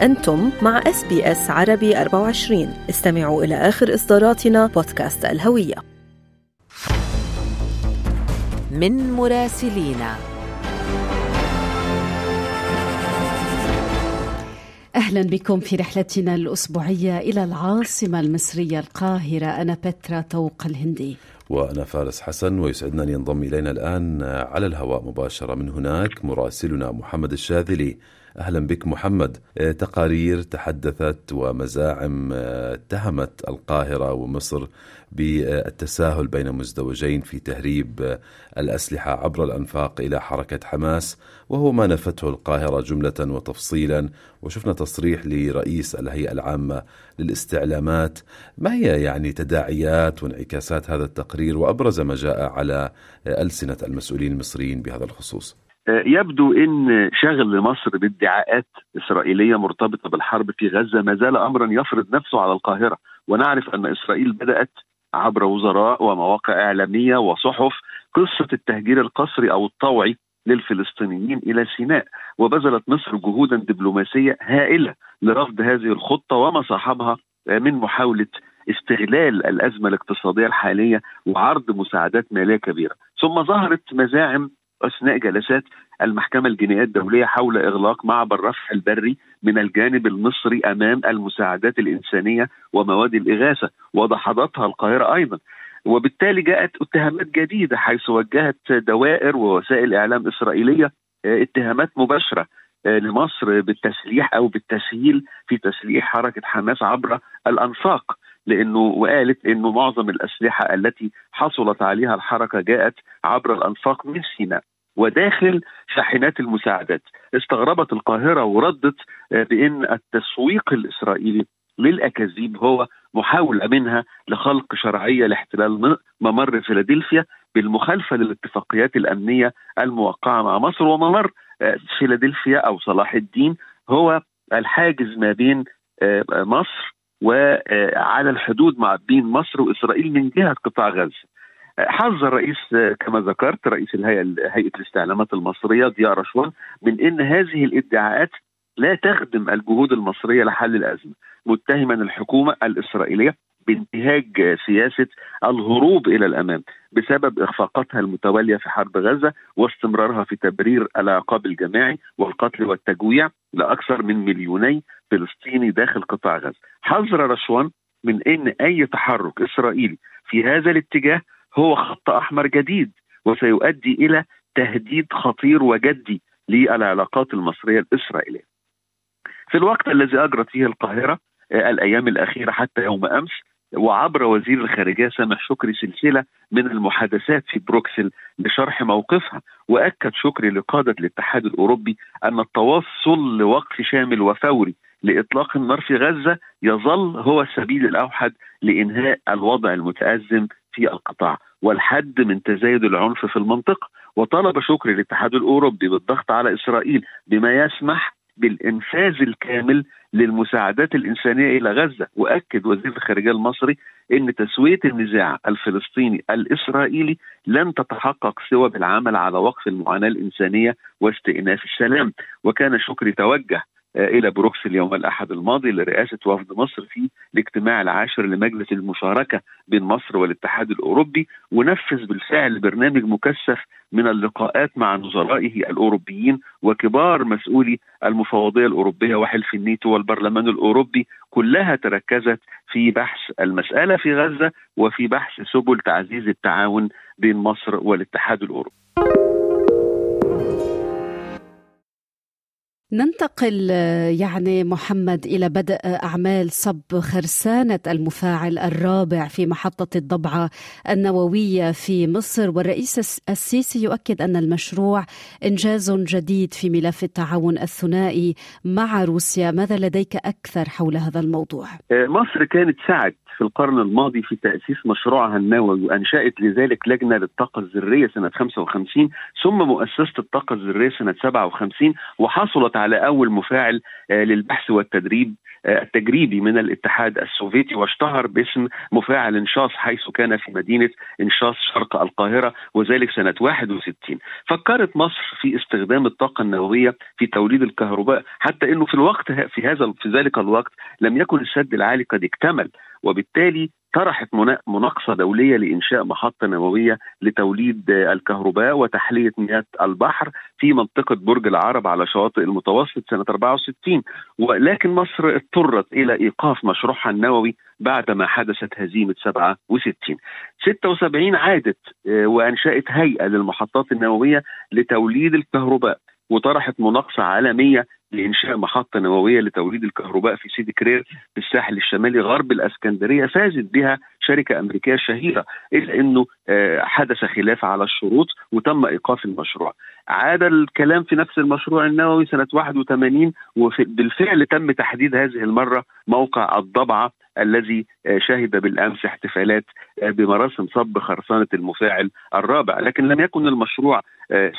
أنتم مع إس بي إس عربي 24 استمعوا إلى آخر إصداراتنا بودكاست الهوية. من مراسلينا. أهلا بكم في رحلتنا الأسبوعية إلى العاصمة المصرية القاهرة أنا بترا توق الهندي. وأنا فارس حسن ويسعدنا أن ينضم إلينا الآن على الهواء مباشرة. من هناك مراسلنا محمد الشاذلي. أهلا بك محمد. تقارير تحدثت ومزاعم اتهمت القاهرة ومصر بالتساهل بين مزدوجين في تهريب الأسلحة عبر الأنفاق إلى حركة حماس وهو ما نفته القاهرة جملة وتفصيلا. وشفنا تصريح لرئيس الهيئة العامة للاستعلامات. ما هي يعني تداعيات وانعكاسات هذا التقرير؟ وأبرز ما جاء على ألسنة المسؤولين المصريين بهذا الخصوص. يبدو إن شغل مصر بادعاءات إسرائيلية مرتبطة بالحرب في غزة ما زال امرا يفرض نفسه على القاهرة. ونعرف أن إسرائيل بدأت عبر وزراء ومواقع إعلامية وصحف قصة التهجير القسري أو الطوعي للفلسطينيين إلى سيناء. وبذلت مصر جهودا دبلوماسية هائلة لرفض هذه الخطة وما صاحبها من محاولة استغلال الأزمة الاقتصادية الحالية وعرض مساعدات مالية كبيرة. ثم ظهرت مزاعم أثناء جلسات المحكمة الجنائية الدولية حول إغلاق معبر رفح البري من الجانب المصري أمام المساعدات الإنسانية ومواد الإغاثة. وضحضتها القاهرة أيضا. وبالتالي جاءت اتهامات جديدة حيث وجهت دوائر ووسائل إعلام إسرائيلية اتهامات مباشرة لمصر بالتسليح أو بالتسهيل في تسليح حركة حماس عبر الأنفاق. لأنه وقالت إنه معظم الأسلحة التي حصلت عليها الحركة جاءت عبر الأنفاق من سيناء وداخل شاحنات المساعدات. استغربت القاهرة وردت بإن التسويق الإسرائيلي للأكاذيب هو محاولة منها لخلق شرعية لاحتلال ممر فيلادلفيا بالمخالفة للاتفاقيات الأمنية الموقعة مع مصر. وممر فيلادلفيا أو صلاح الدين هو الحاجز ما بين مصر وعلى الحدود مع بين مصر وإسرائيل من جهة قطاع غزة. حذر الرئيس كما ذكرت رئيس الهيئة هيئة الاستعلامات المصرية ضياء رشوان من إن هذه الإدعاءات لا تخدم الجهود المصرية لحل الأزمة، متهما الحكومة الإسرائيلية بانتهاج سياسة الهروب إلى الامام بسبب إخفاقاتها المتواليه في حرب غزة واستمرارها في تبرير العقاب الجماعي والقتل والتجويع لأكثر من مليوني فلسطيني داخل قطاع غزة. حذر رشوان من إن أي تحرك إسرائيلي في هذا الاتجاه هو خط أحمر جديد وسيؤدي إلى تهديد خطير وجدي للعلاقات المصرية الإسرائيلية. في الوقت الذي أجرت فيه القاهرة الأيام الأخيرة حتى يوم أمس وعبر وزير الخارجية سامح شكري سلسلة من المحادثات في بروكسل لشرح موقفها وأكد شكري لقادة الاتحاد الأوروبي أن التوصل لوقف شامل وفوري لإطلاق النار في غزة يظل هو السبيل الأوحد لإنهاء الوضع المتأزم في القطاع. والحد من تزايد العنف في المنطقة. وطلب شكري الاتحاد الأوروبي بالضغط على إسرائيل بما يسمح بالإنفاذ الكامل للمساعدات الإنسانية إلى غزة. وأكد وزير الخارجية المصري إن تسوية النزاع الفلسطيني الإسرائيلي لن تتحقق سوى بالعمل على وقف المعاناة الإنسانية واستئناف السلام. وكان شكري توجه إلى بروكسل يوم الأحد الماضي لرئاسة وفد مصر في الاجتماع العاشر لمجلس المشاركة بين مصر والاتحاد الأوروبي ونفذ بالفعل برنامج مكثف من اللقاءات مع نظرائه الأوروبيين وكبار مسؤولي المفوضية الأوروبية وحلف الناتو والبرلمان الأوروبي كلها تركزت في بحث المسألة في غزة وفي بحث سبل تعزيز التعاون بين مصر والاتحاد الأوروبي. ننتقل يعني محمد إلى بدء أعمال صب خرسانة المفاعل الرابع في محطة الضبعة النووية في مصر والرئيس السيسي يؤكد أن المشروع إنجاز جديد في ملف التعاون الثنائي مع روسيا، ماذا لديك أكثر حول هذا الموضوع؟ مصر كانت سعت في القرن الماضي في تأسيس مشروعها النووي وأنشأت لذلك لجنة للطاقة الذرية سنة 55 ثم مؤسسة الطاقة الذرية سنة 57 وحصلت على أول مفاعل للبحث والتدريب التجريبي من الاتحاد السوفيتي واشتهر باسم مفاعل إنشاص حيث كان في مدينة إنشاص شرق القاهرة وذلك سنة 61 فكرت مصر في استخدام الطاقة النووية في توليد الكهرباء حتى إنه في الوقت في هذا في ذلك الوقت لم يكن السد العالي قد اكتمل وبالتالي طرحت مناقصة دولية لإنشاء محطة نووية لتوليد الكهرباء وتحلية مياه البحر في منطقة برج العرب على شواطئ المتوسط سنة 64 ولكن مصر اضطرت إلى إيقاف مشروعها النووي بعدما حدثت هزيمة 67 76 عادت وأنشأت هيئة للمحطات النووية لتوليد الكهرباء وطرحت مناقصة عالمية لإنشاء محطة نووية لتوليد الكهرباء في سيدي كرير في الساحل الشمالي غرب الأسكندرية فازت بها شركة أمريكية شهيرة إلا أنه حدث خلاف على الشروط وتم إيقاف المشروع. عاد الكلام في نفس المشروع النووي سنة 81 وبالفعل تم تحديد هذه المرة موقع الضبعة الذي شهد بالأمس احتفالات بمراسم صب خرسانة المفاعل الرابع، لكن لم يكن المشروع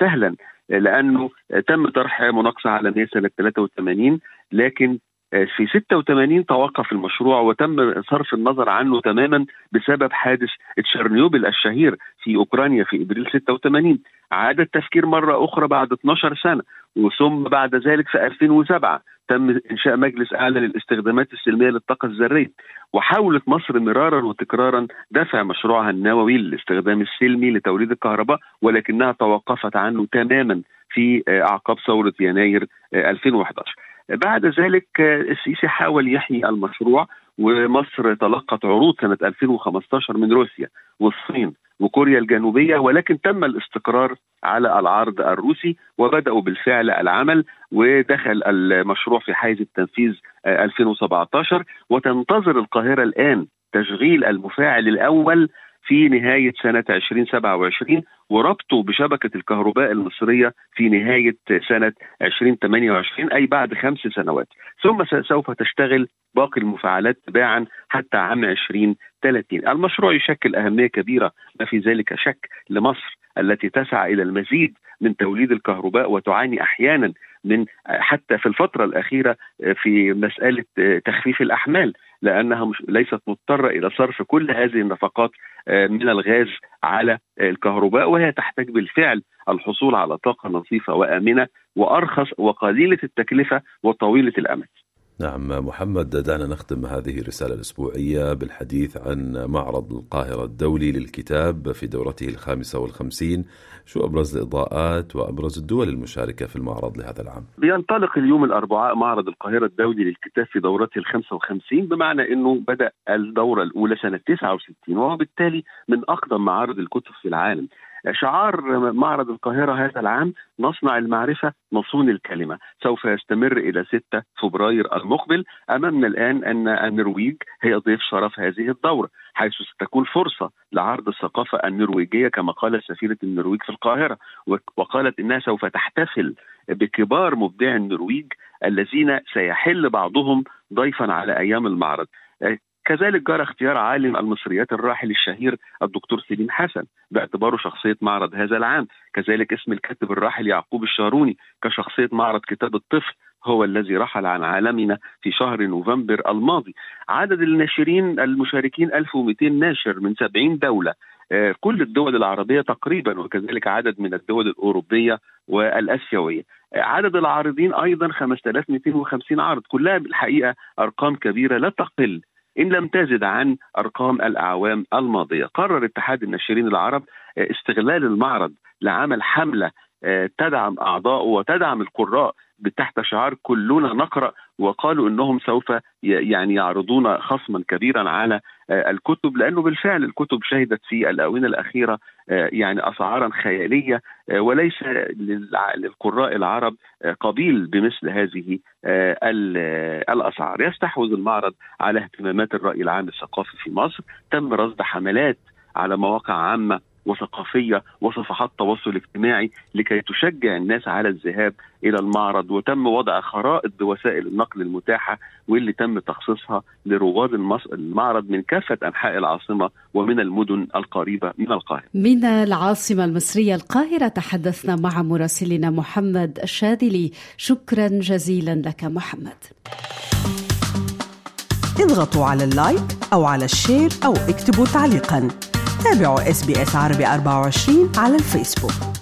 سهلا. لأنه تم طرح مناقصه عالميه سنه 83 لكن في 86 توقف المشروع وتم صرف النظر عنه تماما بسبب حادث تشيرنوبل الشهير في أوكرانيا في إبريل 86 عاد التفكير مرة أخرى بعد 12 سنة وثم بعد ذلك في 2007 تم إنشاء مجلس أعلى للاستخدامات السلمية للطاقة الذرية. وحاولت مصر مرارا وتكرارا دفع مشروعها النووي للاستخدام السلمي لتوليد الكهرباء ولكنها توقفت عنه تماما في أعقاب ثورة يناير 2011 بعد ذلك السيسي حاول يحيي المشروع ومصر تلقت عروض سنة 2015 من روسيا والصين وكوريا الجنوبية ولكن تم الاستقرار على العرض الروسي وبدأوا بالفعل العمل ودخل المشروع في حيز التنفيذ 2017 وتنتظر القاهرة الآن تشغيل المفاعل الأول في نهاية سنة 2027 وربطه بشبكة الكهرباء المصرية في نهاية سنة 2028 أي بعد خمس سنوات. ثم سوف تشتغل باقي المفاعلات تباعا حتى عام 2030 المشروع يشكل أهمية كبيرة ما في ذلك شك لمصر التي تسعى إلى المزيد من توليد الكهرباء وتعاني أحيانا من حتى في الفترة الأخيرة في مسألة تخفيف الأحمال. لأنها مش ليست مضطرة إلى صرف كل هذه النفقات من الغاز على الكهرباء وهي تحتاج بالفعل الحصول على طاقة نظيفة وآمنة وأرخص وقليلة التكلفة وطويلة الأمد. نعم محمد دعنا نختم هذه الرسالة الأسبوعية بالحديث عن معرض القاهرة الدولي للكتاب في دورته الخامسة والخمسين شو أبرز الإضاءات وأبرز الدول المشاركة في المعرض لهذا العام؟ بينطلق اليوم الأربعاء معرض القاهرة الدولي للكتاب في دورته الخامسة وخمسين بمعنى أنه بدأ الدورة الأولى سنة 69 وهو بالتالي من أقدم معارض الكتب في العالم. شعار معرض القاهرة هذا العام نصنع المعرفة نصون الكلمة. سوف يستمر إلى 6 فبراير المقبل. أمامنا الآن أن النرويج هي ضيف شرف هذه الدورة حيث ستكون فرصة لعرض الثقافة النرويجية كما قالت سفيرة النرويج في القاهرة وقالت إنها سوف تحتفل بكبار مبدعي النرويج الذين سيحل بعضهم ضيفا على أيام المعرض. كذلك جرى اختيار عالم المصريات الراحل الشهير الدكتور سليم حسن باعتباره شخصية معرض هذا العام. كذلك اسم الكاتب الراحل يعقوب الشاروني كشخصية معرض كتاب الطفل هو الذي رحل عن عالمنا في شهر نوفمبر الماضي. عدد الناشرين المشاركين 1200 ناشر من 70 دولة. كل الدول العربية تقريبا وكذلك عدد من الدول الأوروبية والآسيوية. عدد العارضين أيضا 5250 عارض. كلها بالحقيقة أرقام كبيرة لا تقل إن لم تزد عن أرقام الأعوام الماضية. قرر اتحاد الناشرين العرب استغلال المعرض لعمل حملة تدعم أعضاءه وتدعم القراء تحت شعار كلنا نقرأ وقالوا إنهم سوف يعني يعرضون خصما كبيرا على الكتب لأنه بالفعل الكتب شهدت في الآونة الأخيرة يعني اسعارا خيالية وليس للقراء العرب قبيل بمثل هذه الأسعار. يستحوذ المعرض على اهتمامات الرأي العام الثقافي في مصر. تم رصد حملات على مواقع عامة وثقافية وصفحات تواصل اجتماعي لكي تشجع الناس على الذهاب إلى المعرض وتم وضع خرائط بوسائل النقل المتاحة واللي تم تخصيصها لرواد المعرض من كافة أنحاء العاصمة ومن المدن القريبة من القاهرة. من العاصمة المصرية القاهرة تحدثنا مع مراسلنا محمد الشاذلي، شكرا جزيلا لك محمد. اضغطوا على ال like أو على ال share أو اكتبوا تعليقا. تابعوا اس بي اس عربي 24 على الفيسبوك.